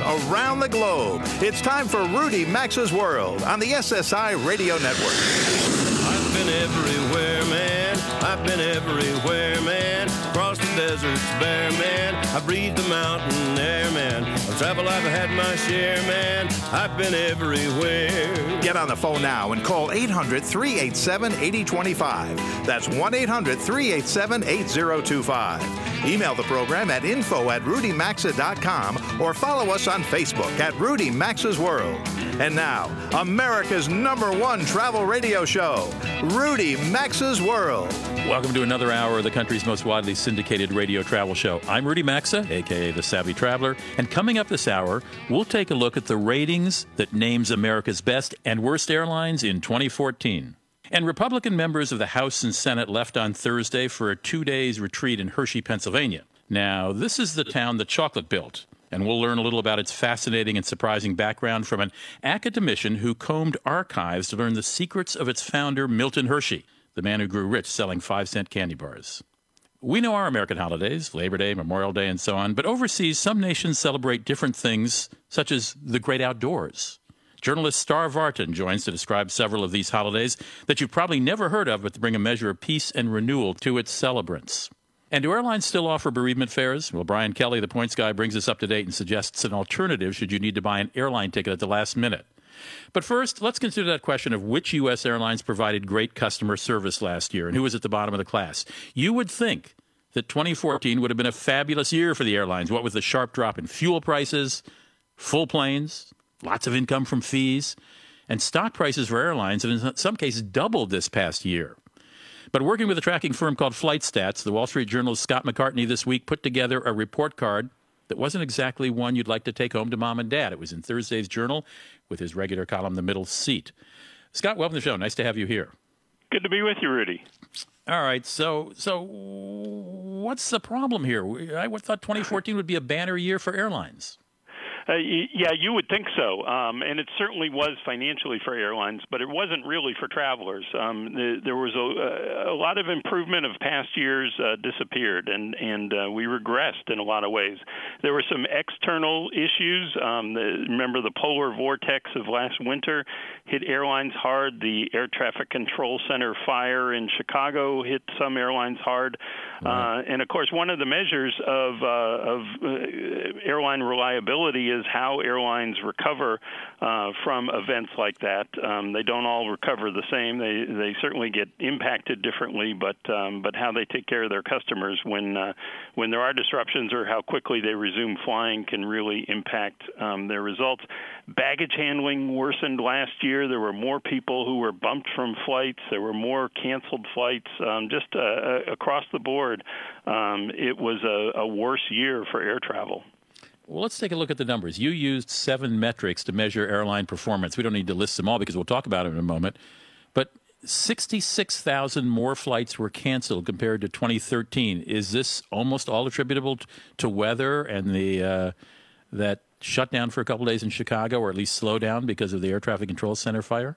live around the globe. It's time for Rudy Maxa's World on the SSI Radio Network. I've been everywhere, man. I've been everywhere, man. Across the deserts bare, man. I breathed the mountain air, man. Of travel, I've had my share, man. I've been everywhere. Get on the phone now and call 800 387 8025. That's 1 800 387 8025. Email the program at info at rudymaxa.com or follow us on Facebook at Rudy Maxa's World. And now, America's number one travel radio show, Rudy Maxa's World. Welcome to another hour of the country's most widely syndicated radio travel show. I'm Rudy Maxa, aka the Savvy Traveler, and coming up this hour, we'll take a look at the ratings that names America's best and worst airlines in 2014. And Republican members of the House and Senate left on Thursday for a two days retreat in Hershey, Pennsylvania. Now, this is the town the chocolate built and we'll learn a little about its fascinating and surprising background from an academician who combed archives to learn the secrets of its founder, Milton Hershey, the man who grew rich selling five cent candy bars. We know our American holidays, Labor Day, Memorial Day, and so on, but overseas, some nations celebrate different things, such as the great outdoors. Journalist Starre Vartan joins to describe several of these holidays that you've probably never heard of, but to bring a measure of peace and renewal to its celebrants. And do airlines still offer bereavement fares? Well, Brian Kelly, the points guy, brings us up to date and suggests an alternative should you need to buy an airline ticket at the last minute. But first, let's consider that question of which U.S. airlines provided great customer service last year and who was at the bottom of the class. You would think that 2014 would have been a fabulous year for the airlines, what with the sharp drop in fuel prices, full planes, lots of income from fees, and stock prices for airlines have in some cases doubled this past year. But working with a tracking firm called Flight Stats, the Wall Street Journal's Scott McCartney this week put together a report card that wasn't exactly one you'd like to take home to mom and dad. It was in Thursday's Journal with his regular column, The Middle Seat. Scott, welcome to the show. Nice to have you here. Good to be with you, Rudy. All right, so so what's the problem here? I thought 2014 would be a banner year for airlines. Uh, yeah, you would think so, um, and it certainly was financially for airlines, but it wasn't really for travelers. Um, the, there was a, a, lot of improvement of past years uh, disappeared, and and uh, we regressed in a lot of ways. There were some external issues. Um, the, remember the polar vortex of last winter hit airlines hard. The air traffic control center fire in Chicago hit some airlines hard. Uh, and of course, one of the measures of uh, of uh, airline reliability is how airlines recover uh, from events like that. Um, they don't all recover the same. They they certainly get impacted differently, but um, but how they take care of their customers when uh, when there are disruptions or how quickly they resume flying can really impact um, their results. Baggage handling worsened last year. There were more people who were bumped from flights. There were more canceled flights. Um, just uh, uh across the board, um, it was a, a worse year for air travel. Well, let's take a look at the numbers. You used seven metrics to measure airline performance. We don't need to list them all because we'll talk about it in a moment. But 66,000 more flights were canceled compared to 2013. Is this almost all attributable to weather and the uh, that shutdown for a couple days in Chicago, or at least slowdown because of the air traffic control center fire?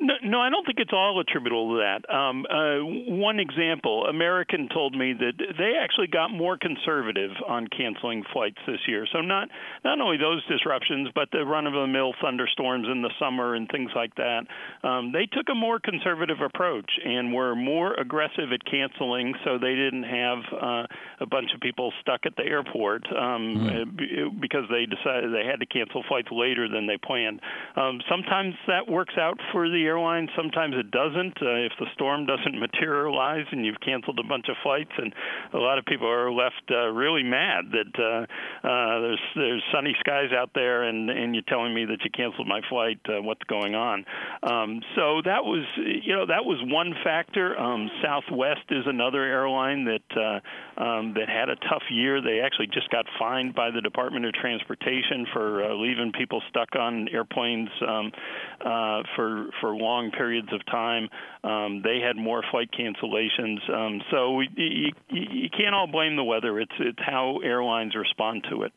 No, no, I don't think it's all attributable to that. Um, uh, one example, American told me that they actually got more conservative on canceling flights this year. So not not only those disruptions, but the run-of-the-mill thunderstorms in the summer and things like that. Um, they took a more conservative approach and were more aggressive at canceling, so they didn't have uh, a bunch of people stuck at the airport um, mm. because they decided they had to cancel flights later than they planned. Um, sometimes that works out for the airline. Sometimes it doesn't. Uh, if the storm doesn't materialize and you've canceled a bunch of flights, and a lot of people are left uh, really mad that uh, uh, there's there's sunny skies out there, and and you're telling me that you canceled my flight. Uh, what's going on? Um, so that was you know that was one factor. Um, Southwest is another airline that uh, um, that had a tough year. They actually just got fined by the Department of Transportation for uh, leaving people stuck on airplanes um, uh, for for long periods of time. Um, they had more flight cancellations. Um, so we, you, you can't all blame the weather. It's it's how airlines respond to it.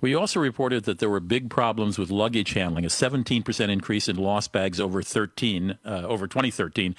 We also reported that there were big problems with luggage handling, a 17% increase in lost bags over 13 uh, over 2013.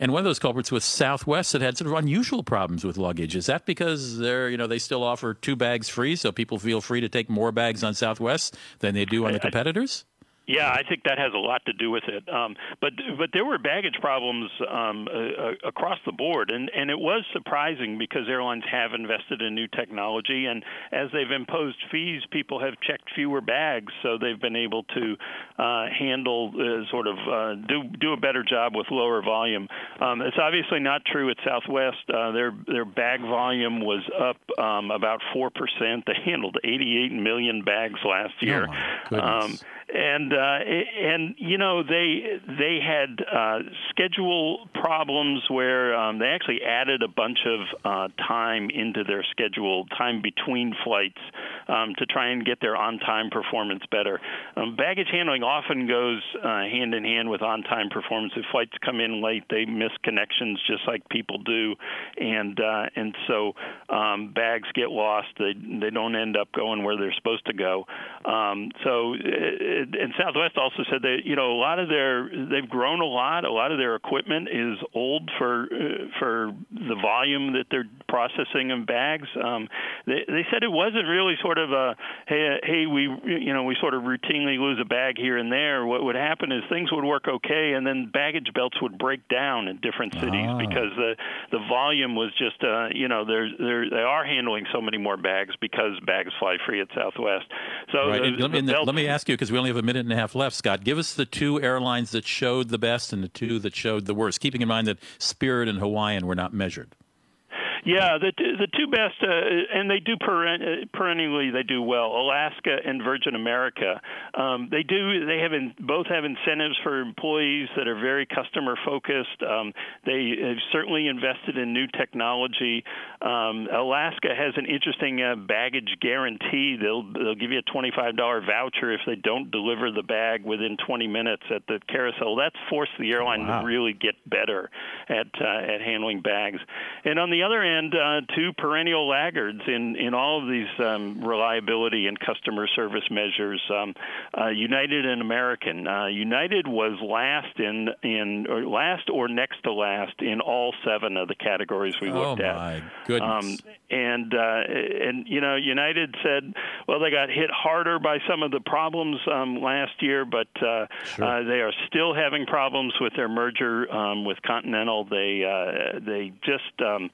And one of those culprits was Southwest that had sort of unusual problems with luggage. Is that because they're, you know, they still offer two bags free, so people feel free to take more bags on Southwest than they do on the competitors? Yeah, I think that has a lot to do with it. Um, but but there were baggage problems um, uh, across the board, and and it was surprising because airlines have invested in new technology, and as they've imposed fees, people have checked fewer bags, so they've been able to uh, handle uh, sort of uh, do do a better job with lower volume. Um, it's obviously not true at Southwest. Uh, their their bag volume was up um, about four percent. They handled 88 million bags last year. Oh, um, and uh, and you know they they had uh, schedule problems where um, they actually added a bunch of uh, time into their schedule, time between flights, um, to try and get their on-time performance better. Um, baggage handling often goes uh, hand in hand with on-time performance. If flights come in late, they miss connections just like people do, and uh, and so um, bags get lost. They they don't end up going where they're supposed to go. Um, so. It, and Southwest also said that you know a lot of their they've grown a lot. A lot of their equipment is old for uh, for the volume that they're processing in bags. Um, they, they said it wasn't really sort of a hey hey we you know we sort of routinely lose a bag here and there. What would happen is things would work okay, and then baggage belts would break down in different cities ah. because the the volume was just uh, you know they're they're they are handling so many more bags because bags fly free at Southwest. So right. the, let, me, let me ask you because we only have a minute and a half left, Scott. Give us the two airlines that showed the best and the two that showed the worst, keeping in mind that Spirit and Hawaiian were not measured. Yeah, the the two best, uh, and they do peren- perennially they do well. Alaska and Virgin America, um, they do they have in, both have incentives for employees that are very customer focused. Um, they have certainly invested in new technology. Um, Alaska has an interesting uh, baggage guarantee. They'll they'll give you a twenty five dollar voucher if they don't deliver the bag within twenty minutes at the carousel. That's forced the airline wow. to really get better at uh, at handling bags. And on the other end and uh, two perennial laggards in, in all of these um, reliability and customer service measures. Um, uh, United and American. Uh, United was last in in or last or next to last in all seven of the categories we looked oh my at. Goodness. Um, and uh, and you know United said, well, they got hit harder by some of the problems um, last year, but uh, sure. uh, they are still having problems with their merger um, with Continental. They uh, they just um,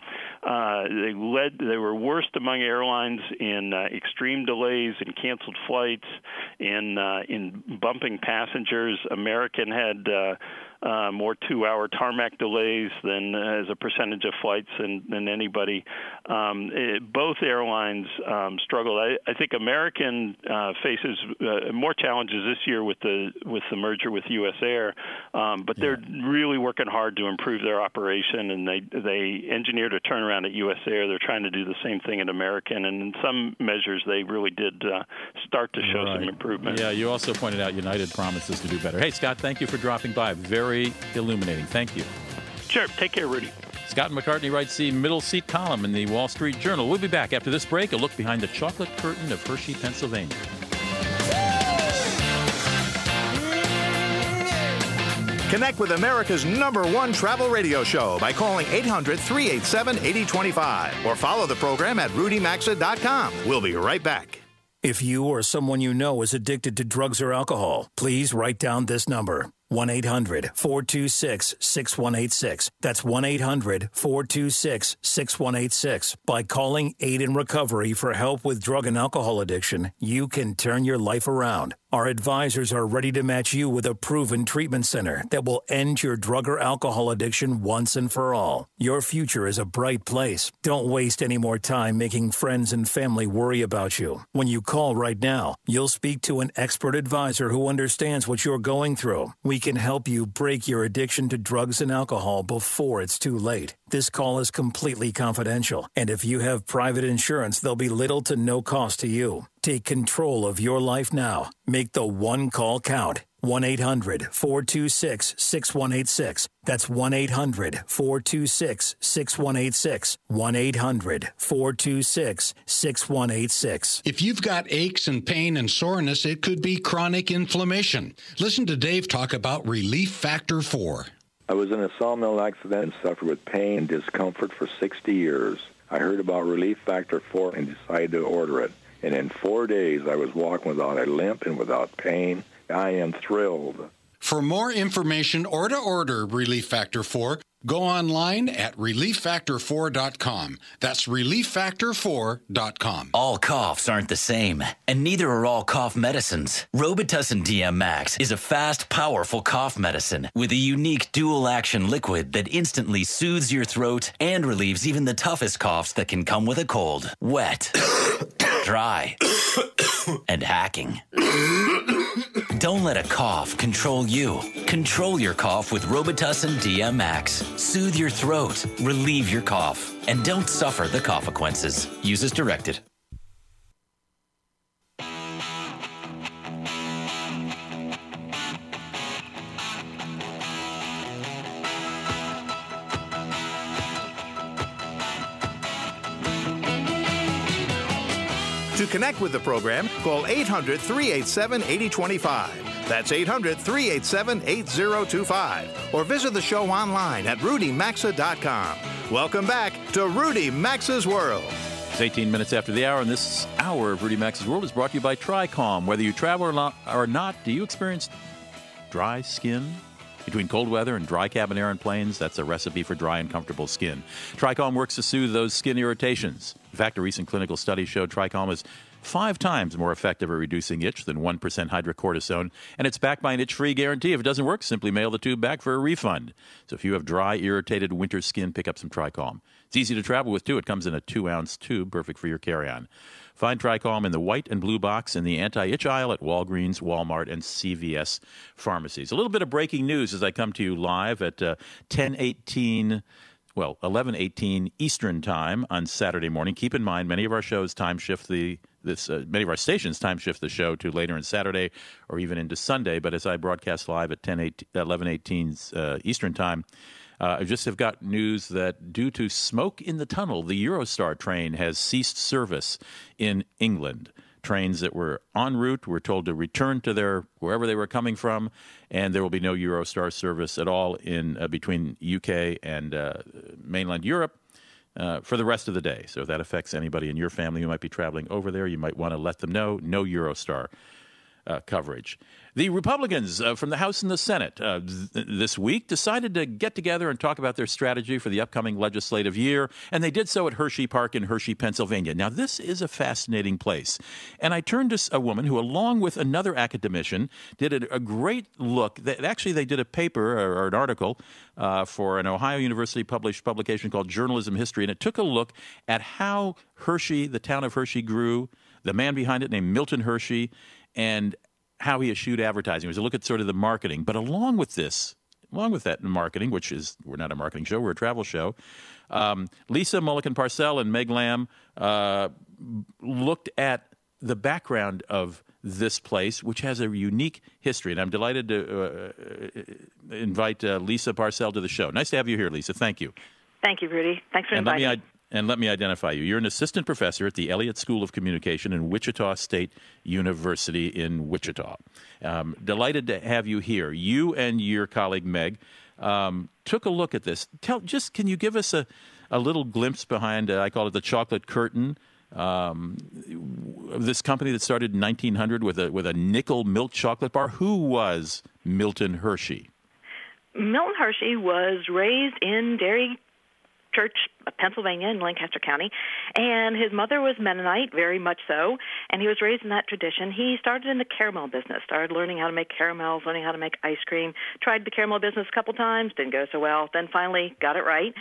uh, they led. They were worst among airlines in uh, extreme delays and canceled flights, in uh, in bumping passengers. American had. Uh, uh, more two-hour tarmac delays than uh, as a percentage of flights than, than anybody. Um, it, both airlines um, struggled. I, I think American uh, faces uh, more challenges this year with the with the merger with U.S. Air, um, but they're yeah. really working hard to improve their operation, and they they engineered a turnaround at U.S. Air. They're trying to do the same thing at American, and in some measures, they really did uh, start to show right. some improvement. Yeah, you also pointed out United promises to do better. Hey, Scott, thank you for dropping by. Very very illuminating. Thank you. Sure. Take care, Rudy. Scott McCartney writes the middle seat column in the Wall Street Journal. We'll be back after this break. A look behind the chocolate curtain of Hershey, Pennsylvania. Connect with America's number one travel radio show by calling 800 387 8025 or follow the program at rudymaxa.com. We'll be right back. If you or someone you know is addicted to drugs or alcohol, please write down this number 1 800 426 6186. That's 1 800 426 6186. By calling Aid in Recovery for help with drug and alcohol addiction, you can turn your life around. Our advisors are ready to match you with a proven treatment center that will end your drug or alcohol addiction once and for all. Your future is a bright place. Don't waste any more time making friends and family worry about you. When you call right now, you'll speak to an expert advisor who understands what you're going through. We can help you break your addiction to drugs and alcohol before it's too late. This call is completely confidential, and if you have private insurance, there'll be little to no cost to you. Take control of your life now. Make the one call count. 1 800 426 6186. That's 1 800 426 6186. 1 800 426 6186. If you've got aches and pain and soreness, it could be chronic inflammation. Listen to Dave talk about Relief Factor 4. I was in a sawmill accident and suffered with pain and discomfort for 60 years. I heard about Relief Factor 4 and decided to order it. And in four days, I was walking without a limp and without pain. I am thrilled. For more information or to order Relief Factor 4, go online at relieffactor4.com. That's relieffactor4.com. All coughs aren't the same, and neither are all cough medicines. Robitussin DM Max is a fast, powerful cough medicine with a unique dual action liquid that instantly soothes your throat and relieves even the toughest coughs that can come with a cold. Wet, dry, and hacking. Don't let a cough control you. Control your cough with Robitussin DM Max. Soothe your throat, relieve your cough, and don't suffer the consequences. Use as directed. Connect with the program, call 800 387 8025. That's 800 387 8025. Or visit the show online at rudymaxa.com. Welcome back to Rudy Maxa's World. It's 18 minutes after the hour, and this hour of Rudy Maxa's World is brought to you by TriCalm. Whether you travel or not, or not do you experience dry skin? Between cold weather and dry cabin air and planes, that's a recipe for dry and comfortable skin. TriCalm works to soothe those skin irritations. In fact, a recent clinical study showed TriCalm is five times more effective at reducing itch than 1% hydrocortisone, and it's backed by an itch free guarantee. If it doesn't work, simply mail the tube back for a refund. So if you have dry, irritated winter skin, pick up some TriCalm. It's easy to travel with, too. It comes in a two ounce tube, perfect for your carry on. Find TriCalm in the white and blue box in the anti-itch aisle at Walgreens, Walmart, and CVS pharmacies. A little bit of breaking news as I come to you live at uh, 1018 well, 11:18 Eastern Time on Saturday morning. Keep in mind, many of our shows time shift the this uh, many of our stations time shift the show to later in Saturday or even into Sunday. But as I broadcast live at 10 11:18 uh, Eastern Time, uh, I just have got news that due to smoke in the tunnel, the Eurostar train has ceased service in England. Trains that were en route were told to return to their wherever they were coming from, and there will be no Eurostar service at all in uh, between UK and uh, mainland Europe. Uh, for the rest of the day. So if that affects anybody in your family who might be traveling over there, you might want to let them know no Eurostar uh, coverage. The Republicans uh, from the House and the Senate uh, th- this week decided to get together and talk about their strategy for the upcoming legislative year, and they did so at Hershey Park in Hershey, Pennsylvania. Now, this is a fascinating place. And I turned to a woman who, along with another academician, did a, a great look. That, actually, they did a paper or, or an article uh, for an Ohio University published publication called Journalism History, and it took a look at how Hershey, the town of Hershey, grew, the man behind it named Milton Hershey, and how he eschewed advertising. It was a look at sort of the marketing. But along with this, along with that marketing, which is we're not a marketing show, we're a travel show. Um, Lisa Mullikin Parcell and Meg Lamb uh, looked at the background of this place, which has a unique history. And I'm delighted to uh, invite uh, Lisa Parcell to the show. Nice to have you here, Lisa. Thank you. Thank you, Rudy. Thanks for and inviting me. me, and let me identify you. You're an assistant professor at the Elliott School of Communication in Wichita State University in Wichita. Um, delighted to have you here. You and your colleague Meg um, took a look at this. Tell just can you give us a, a little glimpse behind? Uh, I call it the chocolate curtain. Um, this company that started in 1900 with a with a nickel milk chocolate bar. Who was Milton Hershey? Milton Hershey was raised in Derry Church, of Pennsylvania, in Lancaster County, and his mother was Mennonite, very much so, and he was raised in that tradition. He started in the caramel business, started learning how to make caramels, learning how to make ice cream, tried the caramel business a couple times, didn't go so well, then finally got it right,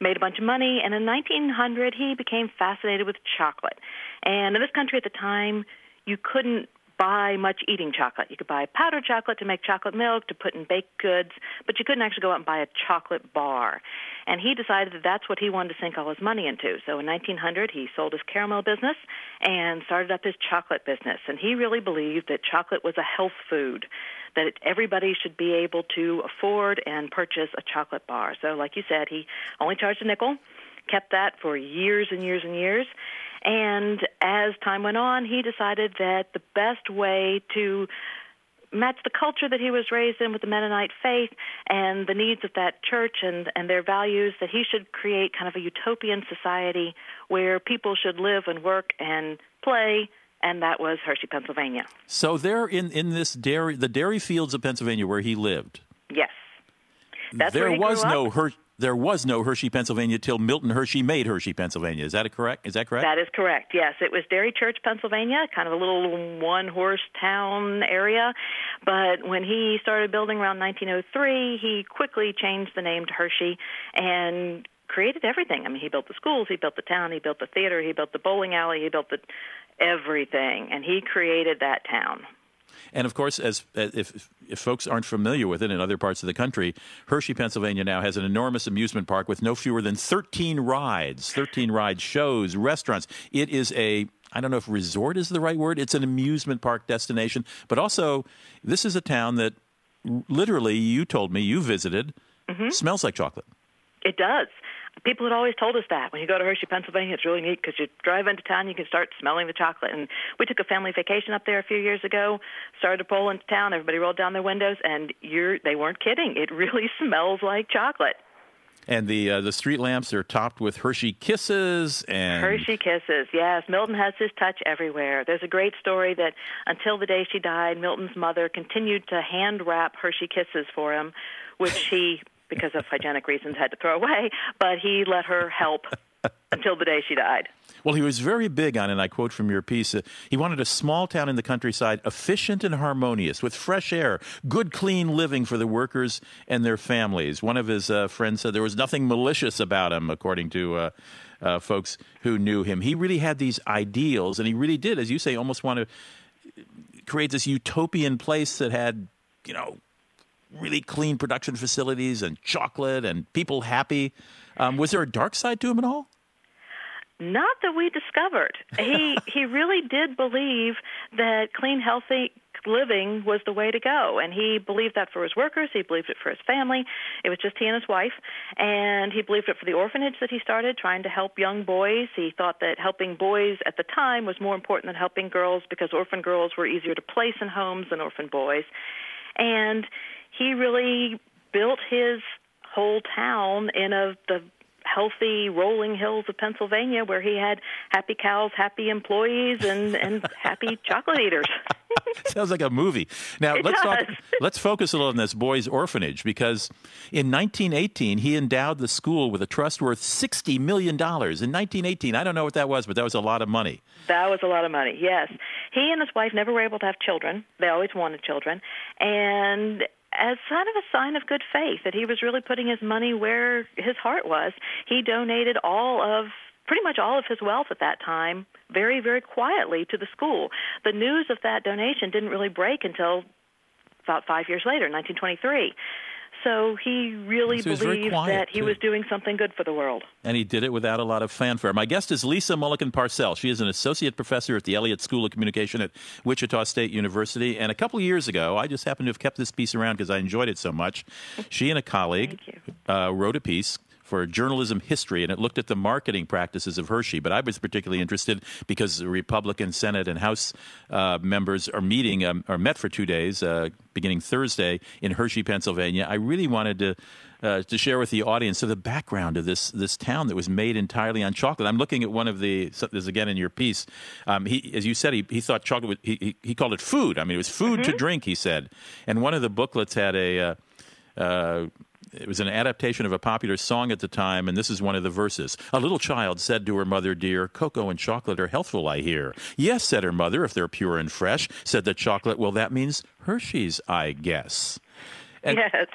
made a bunch of money, and in 1900 he became fascinated with chocolate. And in this country at the time, you couldn't buy much eating chocolate. You could buy powdered chocolate to make chocolate milk, to put in baked goods, but you couldn't actually go out and buy a chocolate bar. And he decided that that's what he wanted to sink all his money into. So in 1900, he sold his caramel business and started up his chocolate business. And he really believed that chocolate was a health food, that everybody should be able to afford and purchase a chocolate bar. So, like you said, he only charged a nickel, kept that for years and years and years. And as time went on, he decided that the best way to match the culture that he was raised in with the Mennonite faith and the needs of that church and, and their values, that he should create kind of a utopian society where people should live and work and play and that was Hershey, Pennsylvania. So there in, in this dairy the dairy fields of Pennsylvania where he lived. Yes. That's there was no Her- there was no Hershey, Pennsylvania till Milton Hershey made Hershey, Pennsylvania. Is that correct? Is that correct? That is correct. Yes, it was Derry Church, Pennsylvania, kind of a little one-horse town area. But when he started building around 1903, he quickly changed the name to Hershey and created everything. I mean, he built the schools, he built the town, he built the theater, he built the bowling alley, he built the everything, and he created that town. And of course, as if if folks aren't familiar with it in other parts of the country, Hershey, Pennsylvania now has an enormous amusement park with no fewer than 13 rides, 13 ride shows, restaurants. It is a I don't know if resort is the right word. It's an amusement park destination, but also this is a town that literally you told me you visited mm-hmm. smells like chocolate. It does people had always told us that when you go to Hershey, Pennsylvania, it's really neat because you drive into town, you can start smelling the chocolate. And we took a family vacation up there a few years ago, started to pull into town, everybody rolled down their windows, and you're they weren't kidding. It really smells like chocolate. And the uh, the street lamps are topped with Hershey Kisses and Hershey Kisses. Yes, Milton has his touch everywhere. There's a great story that until the day she died, Milton's mother continued to hand wrap Hershey Kisses for him, which he because of hygienic reasons, had to throw away. But he let her help until the day she died. Well, he was very big on, and I quote from your piece, uh, he wanted a small town in the countryside, efficient and harmonious, with fresh air, good, clean living for the workers and their families. One of his uh, friends said there was nothing malicious about him, according to uh, uh, folks who knew him. He really had these ideals, and he really did, as you say, almost want to create this utopian place that had, you know, really clean production facilities and chocolate and people happy. Um, was there a dark side to him at all? Not that we discovered. He he really did believe that clean, healthy living was the way to go, and he believed that for his workers. He believed it for his family. It was just he and his wife, and he believed it for the orphanage that he started, trying to help young boys. He thought that helping boys at the time was more important than helping girls because orphan girls were easier to place in homes than orphan boys, and he really built his whole town in a the healthy rolling hills of Pennsylvania where he had happy cows, happy employees and and happy chocolate eaters. Sounds like a movie. Now it let's does. talk let's focus a little on this boys orphanage because in 1918 he endowed the school with a trust worth 60 million dollars. In 1918, I don't know what that was, but that was a lot of money. That was a lot of money. Yes. He and his wife never were able to have children. They always wanted children. And as kind of a sign of good faith that he was really putting his money where his heart was. He donated all of pretty much all of his wealth at that time very very quietly to the school. The news of that donation didn't really break until about 5 years later, 1923. So he really so believed that he too. was doing something good for the world. And he did it without a lot of fanfare. My guest is Lisa Mullikin Parcell. She is an associate professor at the Elliott School of Communication at Wichita State University. And a couple of years ago, I just happened to have kept this piece around because I enjoyed it so much. She and a colleague uh, wrote a piece for journalism history, and it looked at the marketing practices of Hershey. But I was particularly interested because the Republican Senate and House uh, members are meeting, um, or met for two days, uh, beginning Thursday in Hershey, Pennsylvania. I really wanted to. Uh, to share with the audience so the background of this this town that was made entirely on chocolate. I'm looking at one of the so this again in your piece. Um, he, as you said, he, he thought chocolate. Was, he, he called it food. I mean, it was food mm-hmm. to drink. He said, and one of the booklets had a. Uh, uh, it was an adaptation of a popular song at the time, and this is one of the verses. A little child said to her mother, Dear, cocoa and chocolate are healthful, I hear. Yes, said her mother, if they're pure and fresh. Said the chocolate, Well, that means Hershey's, I guess. And yes.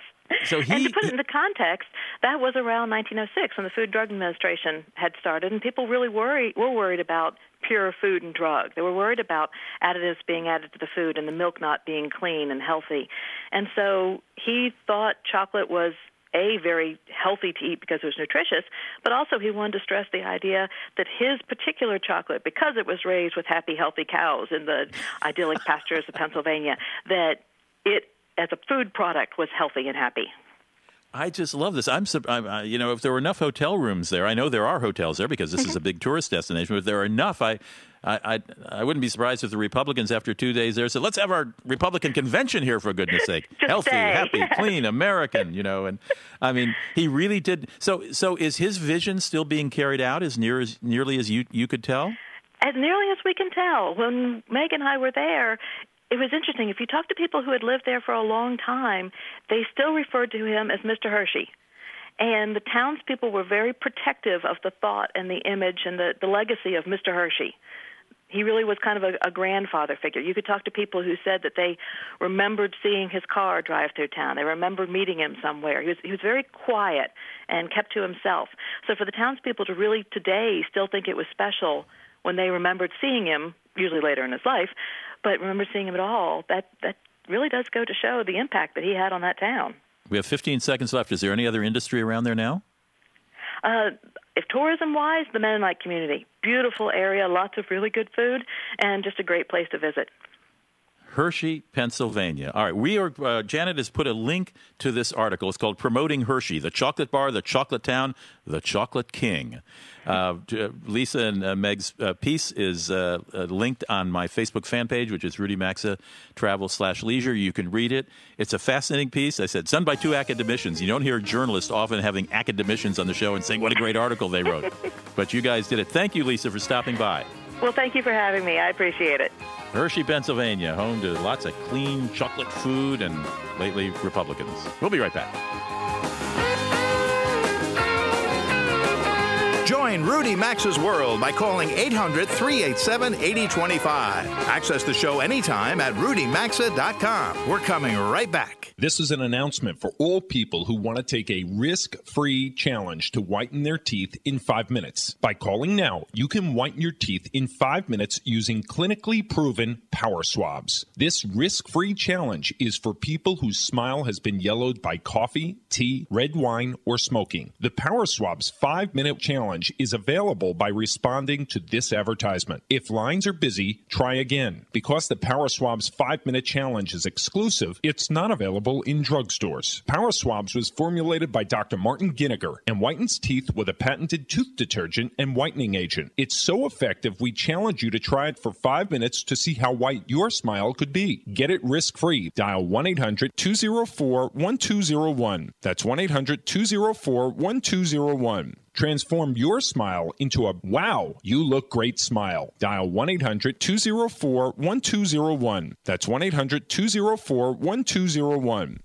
So he, and to put it into context, that was around 1906 when the Food Drug Administration had started, and people really worry, were worried about pure food and drug. They were worried about additives being added to the food and the milk not being clean and healthy. And so he thought chocolate was a very healthy to eat because it was nutritious, but also he wanted to stress the idea that his particular chocolate, because it was raised with happy, healthy cows in the idyllic pastures of Pennsylvania, that it as a food product was healthy and happy. I just love this. I'm, I'm you know, if there were enough hotel rooms there, I know there are hotels there because this is a mm-hmm. big tourist destination. But if there are enough, I, I, I, I, wouldn't be surprised if the Republicans, after two days there, said, "Let's have our Republican convention here for goodness' sake, healthy, stay. happy, clean, American." You know, and I mean, he really did. So, so is his vision still being carried out as near as nearly as you you could tell? As nearly as we can tell, when Meg and I were there, it was interesting. If you talk to people who had lived there for a long time, they still referred to him as Mr. Hershey. And the townspeople were very protective of the thought and the image and the, the legacy of Mr. Hershey. He really was kind of a, a grandfather figure. You could talk to people who said that they remembered seeing his car drive through town. They remembered meeting him somewhere. He was he was very quiet and kept to himself. So for the townspeople to really today still think it was special when they remembered seeing him, usually later in his life, but remember seeing him at all, that that really does go to show the impact that he had on that town. We have 15 seconds left. Is there any other industry around there now? Uh, if tourism wise, the Mennonite community, beautiful area, lots of really good food, and just a great place to visit. Hershey, Pennsylvania. All right, we are. Uh, Janet has put a link to this article. It's called "Promoting Hershey: The Chocolate Bar, the Chocolate Town, the Chocolate King." Uh, Lisa and uh, Meg's uh, piece is uh, uh, linked on my Facebook fan page, which is Rudy Maxa Travel slash Leisure. You can read it. It's a fascinating piece. I said, done by two academicians. You don't hear journalists often having academicians on the show and saying what a great article they wrote, but you guys did it. Thank you, Lisa, for stopping by. Well, thank you for having me. I appreciate it. Hershey, Pennsylvania, home to lots of clean chocolate food and lately Republicans. We'll be right back. Join Rudy Maxa's World by calling 800 387 8025. Access the show anytime at rudymaxa.com. We're coming right back. This is an announcement for all people who want to take a risk free challenge to whiten their teeth in five minutes. By calling now, you can whiten your teeth in five minutes using clinically proven power swabs. This risk free challenge is for people whose smile has been yellowed by coffee, tea, red wine, or smoking. The Power Swabs five minute challenge is available by responding to this advertisement. If lines are busy, try again. Because the Power Swabs 5 minute challenge is exclusive, it's not available in drugstores. Power Swabs was formulated by Dr. Martin Giniger and whitens teeth with a patented tooth detergent and whitening agent. It's so effective, we challenge you to try it for 5 minutes to see how white your smile could be. Get it risk free. Dial 1 800 204 1201. That's 1 800 204 1201. Transform your smile into a wow, you look great smile. Dial 1 800 204 1201. That's 1 800 204 1201.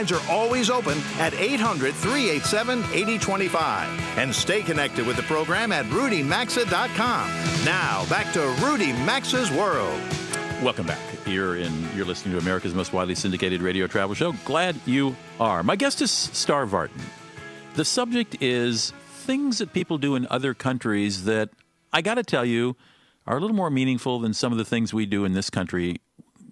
Lines are always open at 800 387 8025. And stay connected with the program at rudymaxa.com. Now, back to Rudy Maxa's World. Welcome back. You're in. You're listening to America's most widely syndicated radio travel show. Glad you are. My guest is Starre Vartan. The subject is things that people do in other countries that I got to tell you are a little more meaningful than some of the things we do in this country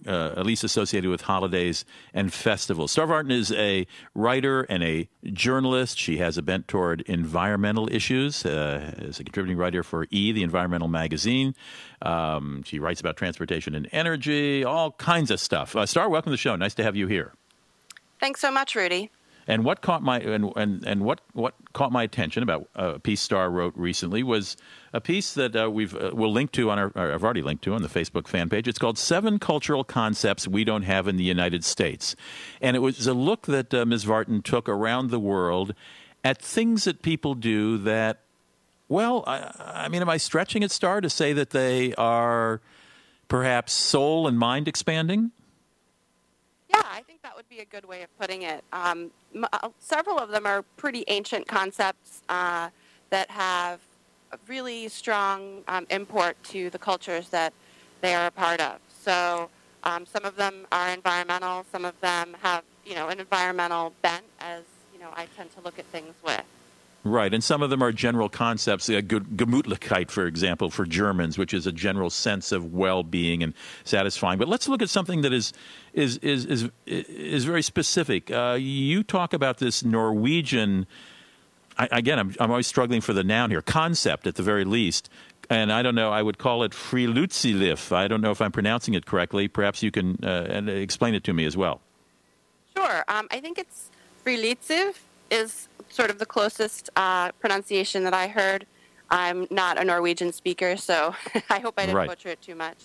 uh, at least associated with holidays and festivals. Starre Vartan is a writer and a journalist. She has a bent toward environmental issues. Uh, as a contributing writer for E, the environmental magazine. Um, she writes about transportation and energy, all kinds of stuff. Uh, Starre, welcome to the show. Nice to have you here. Thanks so much, Rudy. And what caught my and and, and what, what caught my attention about uh, a piece Starre wrote recently was a piece that uh, we've uh, we'll link to on our I've already linked to on the Facebook fan page. It's called Seven Cultural Concepts We Don't Have in the United States, and it was a look that uh, Ms. Vartan took around the world at things that people do that. Well, I, I mean, am I stretching it, Starre, to say that they are perhaps soul and mind expanding? Yeah, I think that would a good way of putting it. Um, uh, several of them are pretty ancient concepts uh, that have a really strong um, import to the cultures that they are a part of. So um, some of them are environmental. Some of them have, you know, an environmental bent, as you know, I tend to look at things with. Right, and some of them are general concepts. Gemütlichkeit, for example, for Germans, which is a general sense of well-being and satisfying. But let's look at something that is is is is, is very specific. Uh, you talk about this Norwegian. I, again, I'm, I'm always struggling for the noun here. Concept, at the very least, and I don't know. I would call it Friluftsliv. I don't know if I'm pronouncing it correctly. Perhaps you can uh, explain it to me as well. Sure. Um, I think it's Friluftsliv is sort of the closest uh, pronunciation that I heard. I'm not a Norwegian speaker, so I hope I didn't right. butcher it too much.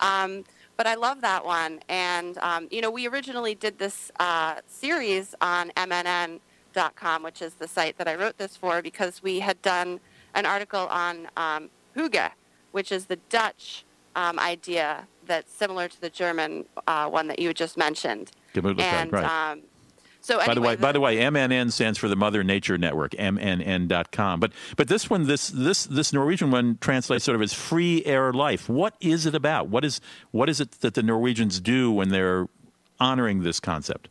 Um, but I love that one. And, um, you know, we originally did this uh, series on MNN.com, which is the site that I wrote this for, because we had done an article on um, Hygge, which is the Dutch um, idea that's similar to the German uh, one that you just mentioned. And, right. So anyway, by the way, the, by the way, MNN stands for the Mother Nature Network, MNN.com. But but this one, this this this Norwegian one translates sort of as free air life. What is it about? What is what is it that the Norwegians do when they're honoring this concept?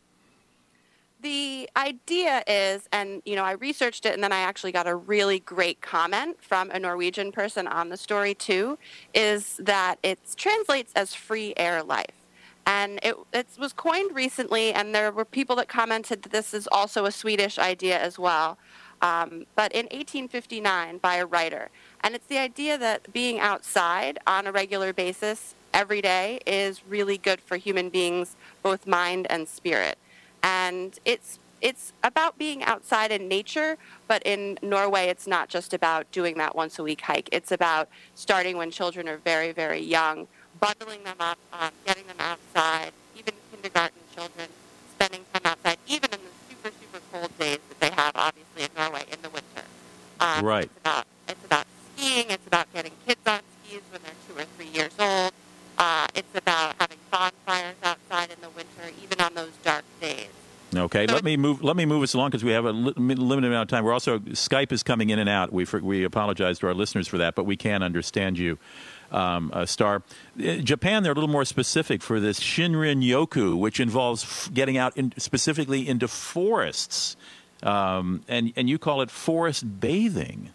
The idea is, and you know, I researched it, and then I actually got a really great comment from a Norwegian person on the story too. Is that it translates as free air life. And it, it was coined recently, and there were people that commented that this is also a Swedish idea as well. Um, but in 1859 by a writer. And it's the idea that being outside on a regular basis every day is really good for human beings, both mind and spirit. And it's it's about being outside in nature, but in Norway, it's not just about doing that once a week hike. It's about starting when children are very, very young, bundling them up, um, getting them outside, even kindergarten children spending time outside, even in the super, super cold days that they have, obviously, in Norway in the winter. Um, right. It's about, it's about skiing. It's about getting kids on skis when they're two or three years old. Uh, it's about having bonfires outside in the winter, even on those dark days. Okay, let me move. Let me move us along because we have a li- limited amount of time. We're also Skype is coming in and out. We for, we apologize to our listeners for that, but we can understand you um, Starre. Uh, Japan, they're a little more specific for this Shinrin Yoku, which involves f- getting out in, specifically into forests, um, and and you call it forest bathing.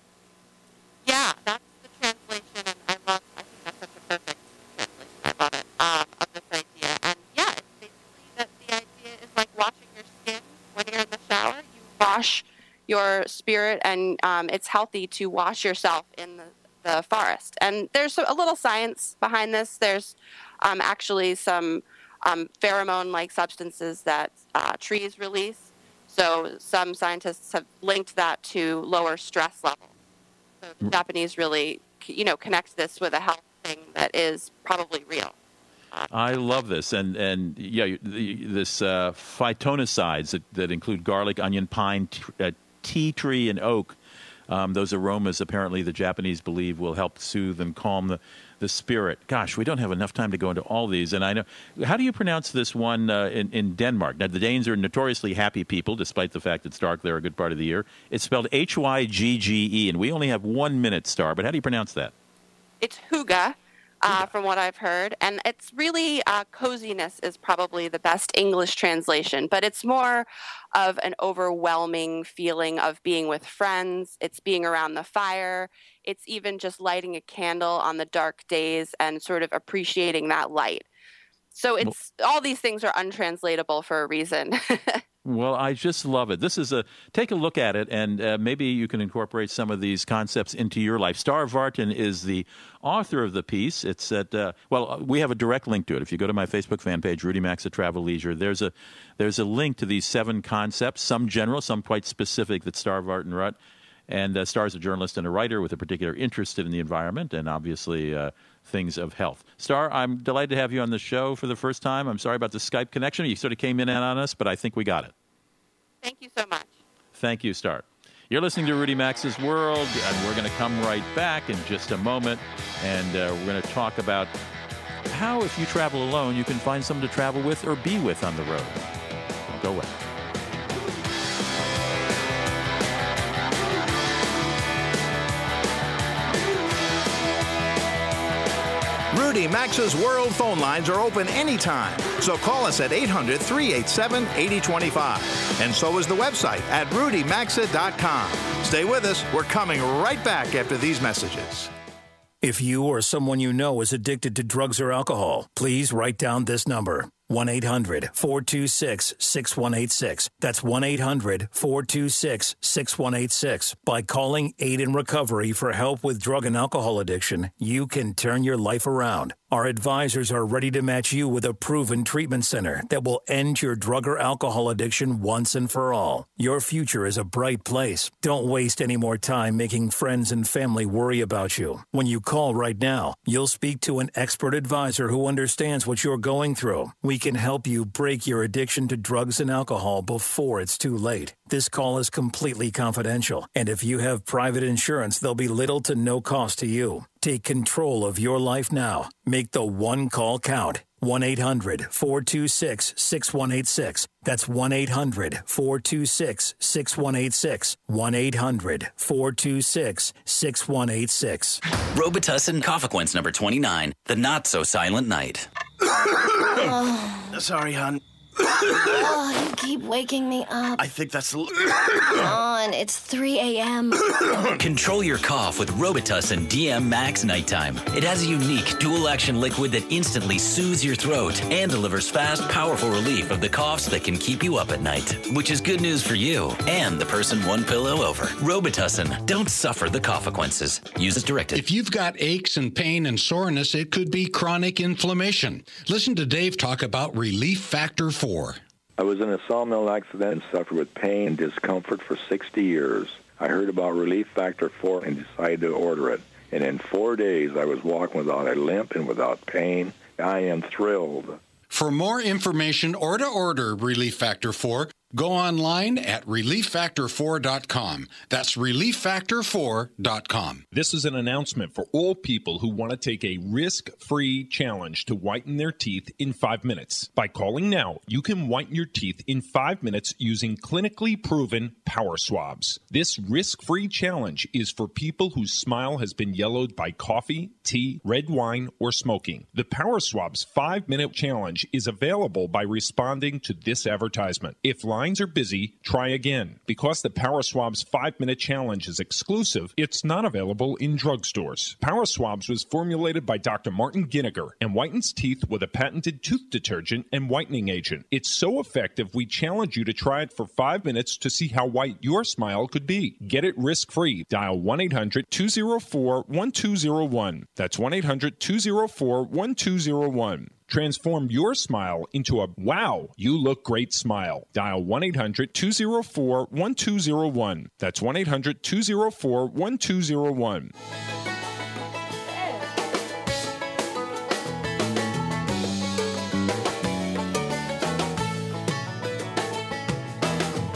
Yeah, that's the translation, and I love. I think that's such a perfect translation. I love it um, of this idea, and yeah, it's basically that the idea is like washing your skin when you're in the shower. You wash your spirit, and um, it's healthy to wash yourself in the the forest. And there's a little science behind this. There's um, actually some um, pheromone like substances that uh, trees release. So some scientists have linked that to lower stress levels. So the mm. Japanese really, you know, connect this with a health thing that is probably real. I love this, and and yeah, this uh, phytonicides that, that include garlic, onion, pine, t- uh, tea tree, and oak um, those aromas, apparently, the Japanese believe will help soothe and calm the, the spirit. Gosh, we don't have enough time to go into all these. And I know, how do you pronounce this one uh, in, in Denmark? Now, the Danes are notoriously happy people, despite the fact it's dark there a good part of the year. It's spelled H Y G G E, and we only have one minute, Starre. But how do you pronounce that? It's Hygge uh, from what I've heard. And it's really uh, coziness is probably the best English translation, but it's more of an overwhelming feeling of being with friends. It's being around the fire. It's even just lighting a candle on the dark days and sort of appreciating that light. So it's all these things are untranslatable for a reason. Well, I just love it. This is a take a look at it, and uh, maybe you can incorporate some of these concepts into your life. Starre Vartan is the author of the piece. It's at uh, well, uh, we have a direct link to it. If you go to my Facebook fan page, Rudy Maxa at Travel Leisure, there's a there's a link to these seven concepts, some general, some quite specific that Starre Vartan wrote. And uh, Starre is a journalist and a writer with a particular interest in the environment and obviously uh, things of health. Starre, I'm delighted to have you on the show for the first time. I'm sorry about the Skype connection. You sort of came in on us, but I think we got it. Thank you so much. Thank you, Starre. You're listening to Rudy Maxa's World, and we're going to come right back in just a moment, and uh, we're going to talk about how, if you travel alone, you can find someone to travel with or be with on the road. Go away. Rudy Maxa's World phone lines are open anytime. So call us at 800 387 8025. And so is the website at rudymaxa.com. Stay with us. We're coming right back after these messages. If you or someone you know is addicted to drugs or alcohol, please write down this number 1 800 426 6186. That's 1 800 426 6186. By calling Aid in Recovery for help with drug and alcohol addiction, you can turn your life around. Our advisors are ready to match you with a proven treatment center that will end your drug or alcohol addiction once and for all. Your future is a bright place. Don't waste any more time making friends and family worry about you. When you call right now, you'll speak to an expert advisor who understands what you're going through. We can help you break your addiction to drugs and alcohol before it's too late. This call is completely confidential, and if you have private insurance, there'll be little to no cost to you. Take control of your life now. Make the one call count. 1 800 426 6186. That's 1 800 426 6186. 1 800 426 6186. Robitussin Coffequence number 29, The Not So Silent Night. Sorry, hon. Oh, you keep waking me up. I think that's. Come on, it's 3 a.m. Control your cough with Robitussin DM Max Nighttime. It has a unique dual action liquid that instantly soothes your throat and delivers fast, powerful relief of the coughs that can keep you up at night, which is good news for you and the person one pillow over. Robitussin. Don't suffer the consequences. Use as directed. If you've got aches and pain and soreness, it could be chronic inflammation. Listen to Dave talk about Relief Factor 4. I was in a sawmill accident and suffered with pain and discomfort for 60 years. I heard about Relief Factor 4 and decided to order it. And in four days, I was walking without a limp and without pain. I am thrilled. For more information or to order Relief Factor 4, go online at relieffactor4.com. That's relieffactor4.com. This is an announcement for all people who want to take a risk free challenge to whiten their teeth in five minutes. By calling now, you can whiten your teeth in five minutes using clinically proven power swabs. This risk free challenge is for people whose smile has been yellowed by coffee, tea, red wine, or smoking. The Power Swabs five minute challenge is available by responding to this advertisement. If lines are busy, try again. Because the Power Swabs five minute challenge is exclusive, it's not available in drugstores. Power Swabs was formulated by Dr. Martin Giniger and whitens teeth with a patented tooth detergent and whitening agent. It's so effective, we challenge you to try it for five minutes to see how white your smile could be. Get it risk free. Dial 1 800 204 1201. That's 1 800 204 1201. Transform your smile into a wow, you look great smile. Dial 1 800 204 1201. That's 1 800 204 1201.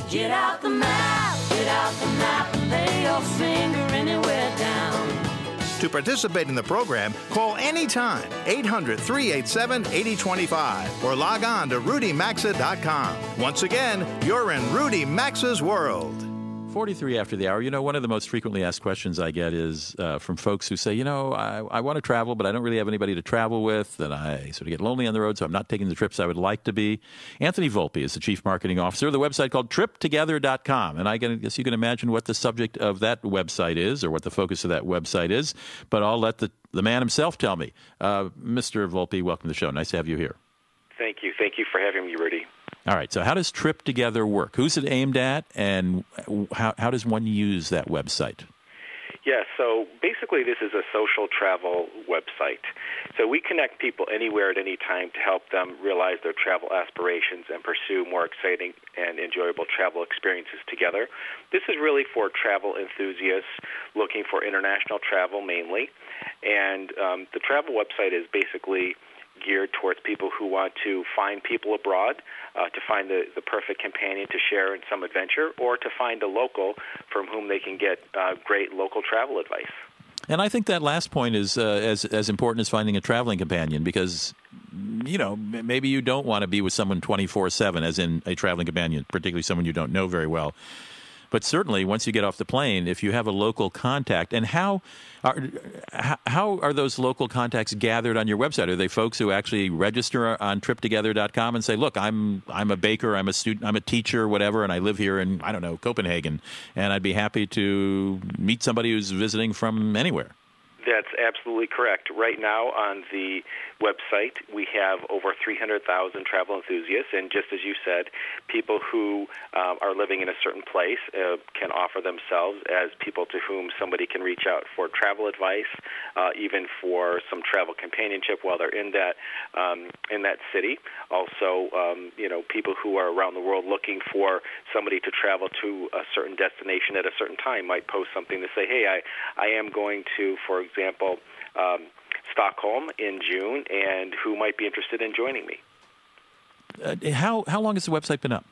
Get out the map, get out the map, lay your finger anywhere down. To participate in the program, call anytime 800 387 8025 or log on to rudymaxa.com. Once again, you're in Rudy Maxa's world. 43 after the hour. You know, one of the most frequently asked questions I get is uh, from folks who say, you know, I, I want to travel, but I don't really have anybody to travel with, and I sort of get lonely on the road, so I'm not taking the trips I would like to be. Anthony Volpe is the Chief Marketing Officer of the website called triptogether.com. And I guess you can imagine what the subject of that website is or what the focus of that website is, but I'll let the, the man himself tell me. Uh, Mr. Volpe, welcome to the show. Nice to have you here. Thank you. Thank you for having me, Rudy. All right. So, how does Trip Together work? Who's it aimed at, and how, how does one use that website? Yeah, so basically, this is a social travel website. So we connect people anywhere at any time to help them realize their travel aspirations and pursue more exciting and enjoyable travel experiences together. This is really for travel enthusiasts looking for international travel mainly. And um, the travel website is basically geared towards people who want to find people abroad, uh, to find the, the perfect companion to share in some adventure, or to find a local from whom they can get uh, great local travel advice. And I think that last point is uh, as as important as finding a traveling companion because you know maybe you don't want to be with someone twenty four seven, as in a traveling companion, particularly someone you don't know very well. But certainly, once you get off the plane, if you have a local contact, and how are how are those local contacts gathered on your website? Are they folks who actually register on TripTogether.com and say, "Look, I'm I'm a baker, I'm a student, I'm a teacher, whatever, and I live here in I don't know Copenhagen, and I'd be happy to meet somebody who's visiting from anywhere." That's absolutely correct. Right now on the website, we have over 300,000 travel enthusiasts, and just as you said, people who um, are living in a certain place uh, can offer themselves as people to whom somebody can reach out for travel advice, uh, even for some travel companionship while they're in that um, in that city. Also, um, you know, people who are around the world looking for somebody to travel to a certain destination at a certain time might post something to say, "Hey, I I am going to, for example." Um, Stockholm in June, and who might be interested in joining me. Uh, how how long has the website been up?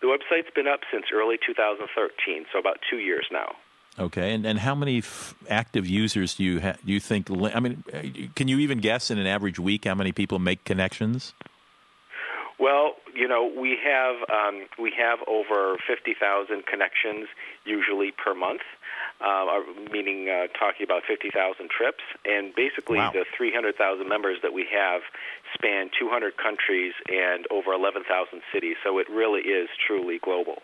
The website's been up since early 2013, so about two years now. Okay, and and how many f- active users do you ha- do you think? Li- I mean, uh, can you even guess in an average week how many people make connections? Well, you know, we have um, we have over 50,000 connections usually per month uh, meaning uh, talking about 50,000 trips. And basically, wow. the 300,000 members that we have span 200 countries and over 11,000 cities. So it really is truly global.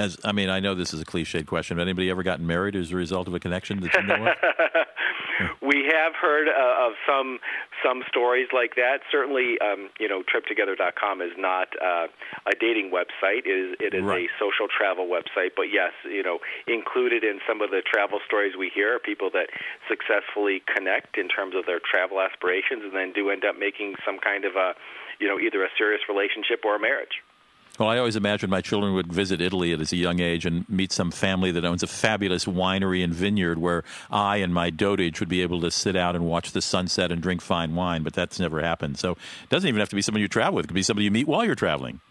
As I mean, I know this is a cliched question, but anybody ever gotten married as a result of a connection that you know we have heard uh, of some some stories like that. Certainly, um, you know, TripTogether.com is not uh, a dating website. It is it is right. a social travel website. But yes, you know, included in some of the travel stories we hear are people that successfully connect in terms of their travel aspirations, and then do end up making some kind of a, you know, either a serious relationship or a marriage. Well, I always imagined my children would visit Italy at a young age and meet some family that owns a fabulous winery and vineyard where I and my dotage would be able to sit out and watch the sunset and drink fine wine, but that's never happened. So it doesn't even have to be someone you travel with. It could be somebody you meet while you're traveling.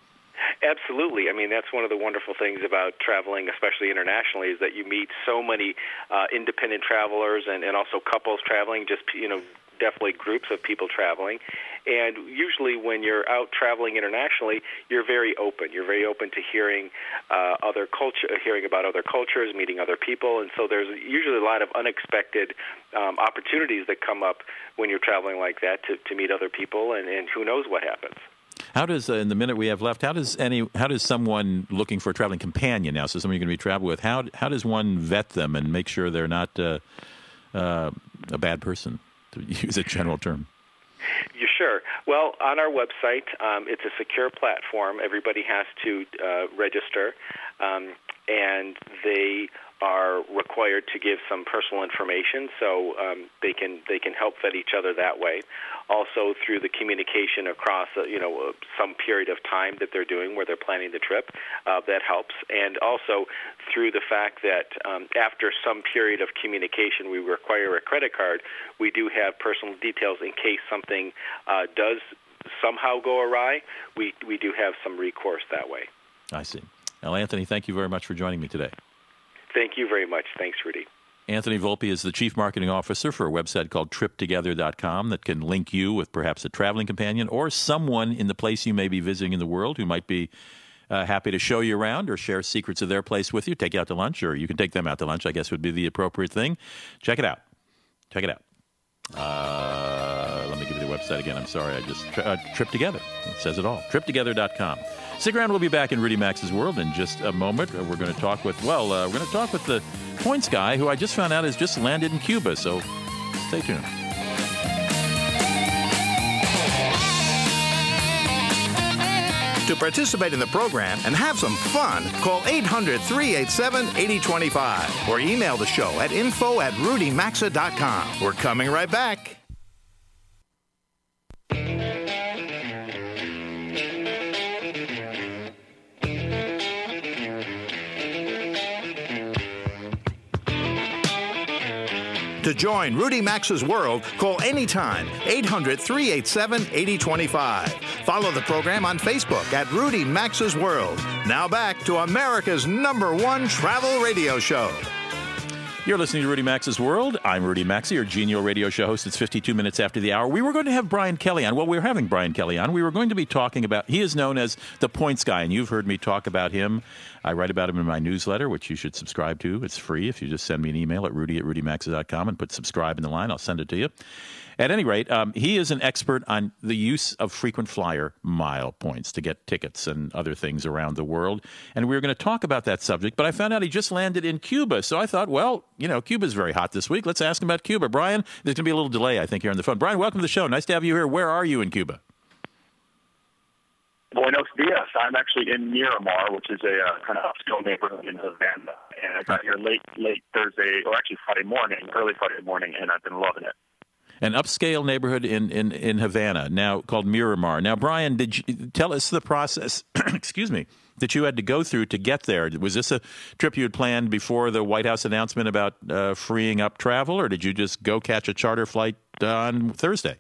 Absolutely. I mean, that's one of the wonderful things about traveling, especially internationally, is that you meet so many uh, independent travelers and, and also couples traveling, just, you know, definitely groups of people traveling. And usually, when you're out traveling internationally, you're very open. You're very open to hearing uh, other culture, hearing about other cultures, meeting other people, and so there's usually a lot of unexpected um, opportunities that come up when you're traveling like that to, to meet other people, and, and who knows what happens. How does, uh, in the minute we have left, how does any, how does someone looking for a traveling companion now, so someone you're going to be traveling with, how how does one vet them and make sure they're not uh, uh, a bad person? To use a general term? You sure? Well, on our website, um, it's a secure platform. Everybody has to uh, register, um, and they are required to give some personal information, so um, they can they can help vet each other that way. Also, through the communication across uh, you know uh, some period of time that they're doing where they're planning the trip, uh, that helps. And also through the fact that um, after some period of communication, we require a credit card. We do have personal details in case something uh, does somehow go awry. We we do have some recourse that way. I see. Well, Anthony, thank you very much for joining me today. Thank you very much. Thanks, Rudy. Anthony Volpe is the Chief Marketing Officer for a website called TripTogether.com that can link you with perhaps a traveling companion or someone in the place you may be visiting in the world who might be uh, happy to show you around or share secrets of their place with you, take you out to lunch, or you can take them out to lunch, I guess would be the appropriate thing. Check it out. Check it out. Uh, let me give you the website again. I'm sorry. I just uh, Trip Together. It says it all. TripTogether.com. Stick around. We'll be back in Rudy Maxa's world in just a moment. We're going to talk with well, uh, we're going to talk with the points guy who I just found out has just landed in Cuba. So stay tuned. To participate in the program and have some fun, call 800 387 8025 or email the show at info at rudymaxa.com. We're coming right back. To join Rudy Maxa's world, call anytime 800 387 8025. Follow the program on Facebook at Rudy Maxa's World. Now back to America's number one travel radio show. You're listening to Rudy Maxa's World. I'm Rudy Maxa, your genial radio show host. It's 52 minutes after the hour. We were going to have Brian Kelly on. Well, we are having Brian Kelly on. We were going to be talking about, he is known as the points guy, and you've heard me talk about him. I write about him in my newsletter, which you should subscribe to. It's free if you just send me an email at rudy at rudymaxa.com and put subscribe in the line. I'll send it to you. At any rate, um, he is an expert on the use of frequent flyer mile points to get tickets and other things around the world. And we were going to talk about that subject, but I found out he just landed in Cuba. So I thought, well, you know, Cuba's very hot this week. Let's ask him about Cuba. Brian, there's going to be a little delay, I think, here on the phone. Brian, welcome to the show. Nice to have you here. Where are you in Cuba? Buenos dias. I'm actually in Miramar, which is a uh, kind of upscale neighborhood in Havana, and I got here late, late Thursday, or actually Friday morning, early Friday morning, and I've been loving it an upscale neighborhood in, in, in Havana now called Miramar. Now, Brian, did you tell us the process? excuse me. That you had to go through to get there. Was this a trip you had planned before the White House announcement about uh, freeing up travel, or did you just go catch a charter flight on Thursday?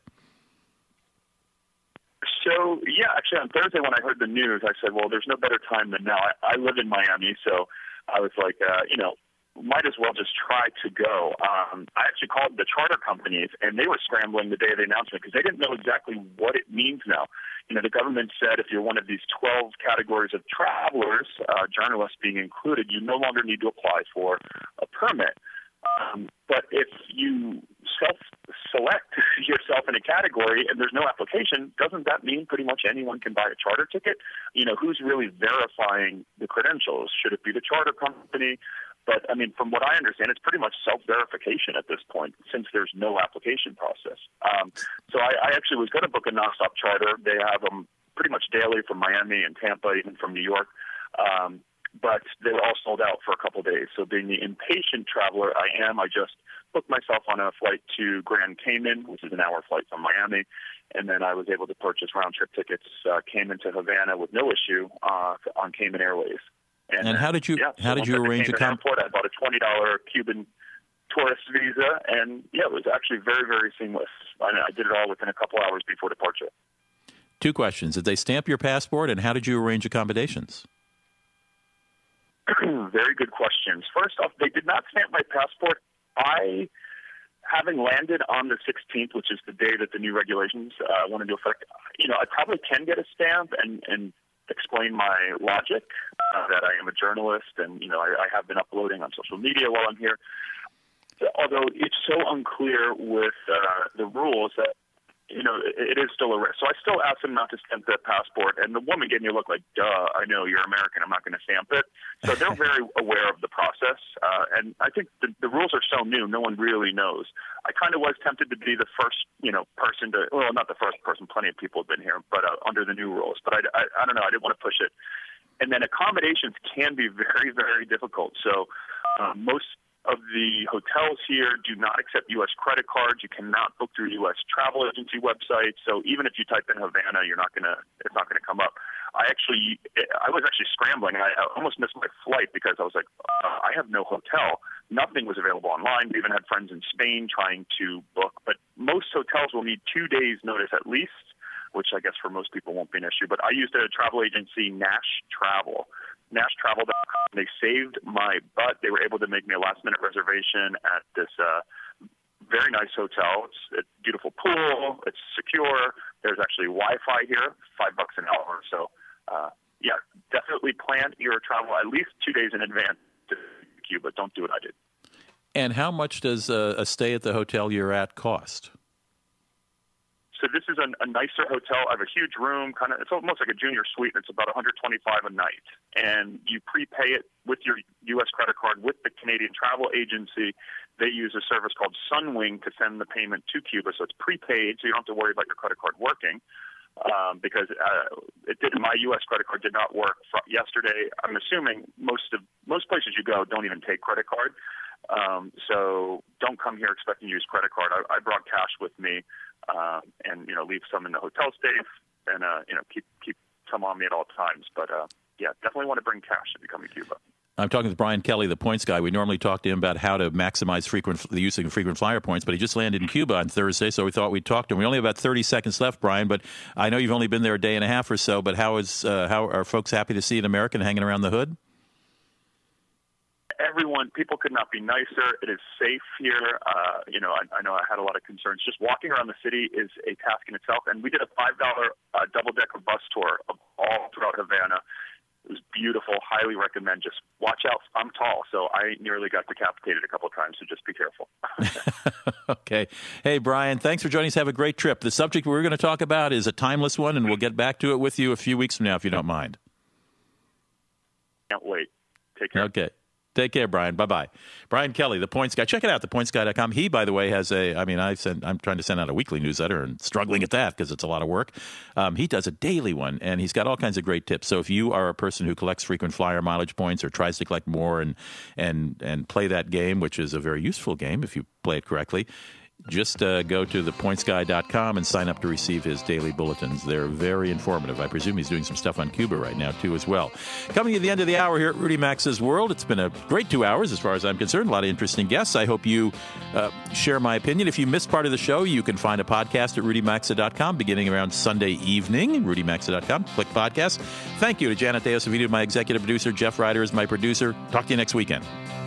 So yeah, actually on Thursday when I heard the news, I said, "Well, there's no better time than now." I, I live in Miami, so I was like, uh, you know, might as well just try to go. Um, I actually called the charter companies, and they were scrambling the day of the announcement because they didn't know exactly what it means now. You know, the government said if you're one of these 12 categories of travelers, uh, journalists being included, you no longer need to apply for a permit. Um, but if you self-select yourself in a category and there's no application, doesn't that mean pretty much anyone can buy a charter ticket? You know, who's really verifying the credentials? Should it be the charter company? But I mean, from what I understand, it's pretty much self-verification at this point, since there's no application process. Um, so I, I actually was going to book a nonstop charter. They have them pretty much daily from Miami and Tampa, even from New York. Um, but they were all sold out for a couple of days. So being the impatient traveler I am, I just booked myself on a flight to Grand Cayman, which is an hour flight from Miami, and then I was able to purchase round trip tickets uh, Cayman to Havana with no issue uh, on Cayman Airways. And, and how did you yeah, how did you arrange a com- airport, I bought a twenty dollar Cuban tourist visa, and yeah, it was actually very very seamless. I, I did it all within a couple hours before departure. Two questions: Did they stamp your passport, and how did you arrange accommodations? very good questions. First off, they did not stamp my passport. I having landed on the 16th, which is the day that the new regulations uh, went into effect, you know, I probably can get a stamp and, and explain my logic uh, that I am a journalist and you know I, I have been uploading on social media while I'm here. Although it's so unclear with uh, the rules that you know, it, it is still a risk. So I still asked him not to stamp the passport, and the woman gave me a look like, "Duh, I know you're American. I'm not going to stamp it." So they're very aware of the process, uh, and I think the, the rules are so new, no one really knows. I kind of was tempted to be the first, you know, person to. Well, not the first person. Plenty of people have been here, but uh, under the new rules. But I, I, I don't know. I didn't want to push it. And then accommodations can be very, very difficult. So uh, most of the hotels here do not accept U.S. credit cards. You cannot book through U.S. travel agency websites. So even if you type in Havana, you're not gonna it's not gonna come up. I actually I was actually scrambling. I almost missed my flight because I was like uh, I have no hotel. Nothing was available online. We even had friends in Spain trying to book, but most hotels will need two days notice at least which I guess for most people won't be an issue. But I used a travel agency, Nash Travel. NashTravel.com. They saved my butt. They were able to make me a last minute reservation at this uh, very nice hotel. It's a beautiful pool. It's secure. There's actually Wi-Fi here, five bucks an hour. So, uh, yeah, definitely plan your travel at least two days in advance to Cuba. Don't do what I did. And how much does a, a stay at the hotel you're at cost? So this is a, a nicer hotel. I have a huge room, kind of. It's almost like a junior suite. And it's about 125 a night, and you prepay it with your U.S. credit card with the Canadian travel agency. They use a service called Sunwing to send the payment to Cuba, so it's prepaid, so you don't have to worry about your credit card working. Um, because uh, it did, my U.S. credit card did not work yesterday. I'm assuming most of most places you go don't even take credit card. Um, so don't come here expecting to use credit card. I, I brought cash with me uh, and you know leave some in the hotel safe, and uh, you know keep keep some on me at all times. But uh, yeah, definitely want to bring cash if you come to Cuba. I'm talking with Brian Kelly, the points guy. We normally talk to him about how to maximize frequent the use of frequent flyer points, but he just landed in Cuba on Thursday, so we thought we'd talk to him. We only have about 30 seconds left, Brian, but I know you've only been there a day and a half or so. But how is uh, how are folks happy to see an American hanging around the hood? Everyone, people could not be nicer. It is safe here. Uh, you know, I, I know I had a lot of concerns. Just walking around the city is a task in itself. And we did a five dollar uh, double decker bus tour of all throughout Havana. It was beautiful. Highly recommend. Just watch out. I'm tall, so I nearly got decapitated a couple of times. So just be careful. okay. Hey, Brian, thanks for joining us. Have a great trip. The subject we're going to talk about is a timeless one, and we'll get back to it with you a few weeks from now, if you don't mind. Can't wait. Take care. Okay. Take care, Brian. Bye bye. Brian Kelly, the Points Guy. Check it out, thepointsguy.com. He, by the way, has a. I mean, I send. I'm trying to send out a weekly newsletter and struggling at that because it's a lot of work. Um, he does a daily one, and he's got all kinds of great tips. So if you are a person who collects frequent flyer mileage points or tries to collect more and and and play that game, which is a very useful game if you play it correctly, just uh, go to thepointsguy.com and sign up to receive his daily bulletins. They're very informative. I presume he's doing some stuff on Cuba right now, too, as well. Coming to the end of the hour here at Rudy Maxa's World, it's been a great two hours as far as I'm concerned. A lot of interesting guests. I hope you uh, share my opinion. If you missed part of the show, you can find a podcast at rudymaxa.com beginning around Sunday evening. rudymaxa.com. Click podcast. Thank you to Janet Deosavito, my executive producer. Jeff Ryder is my producer. Talk to you next weekend.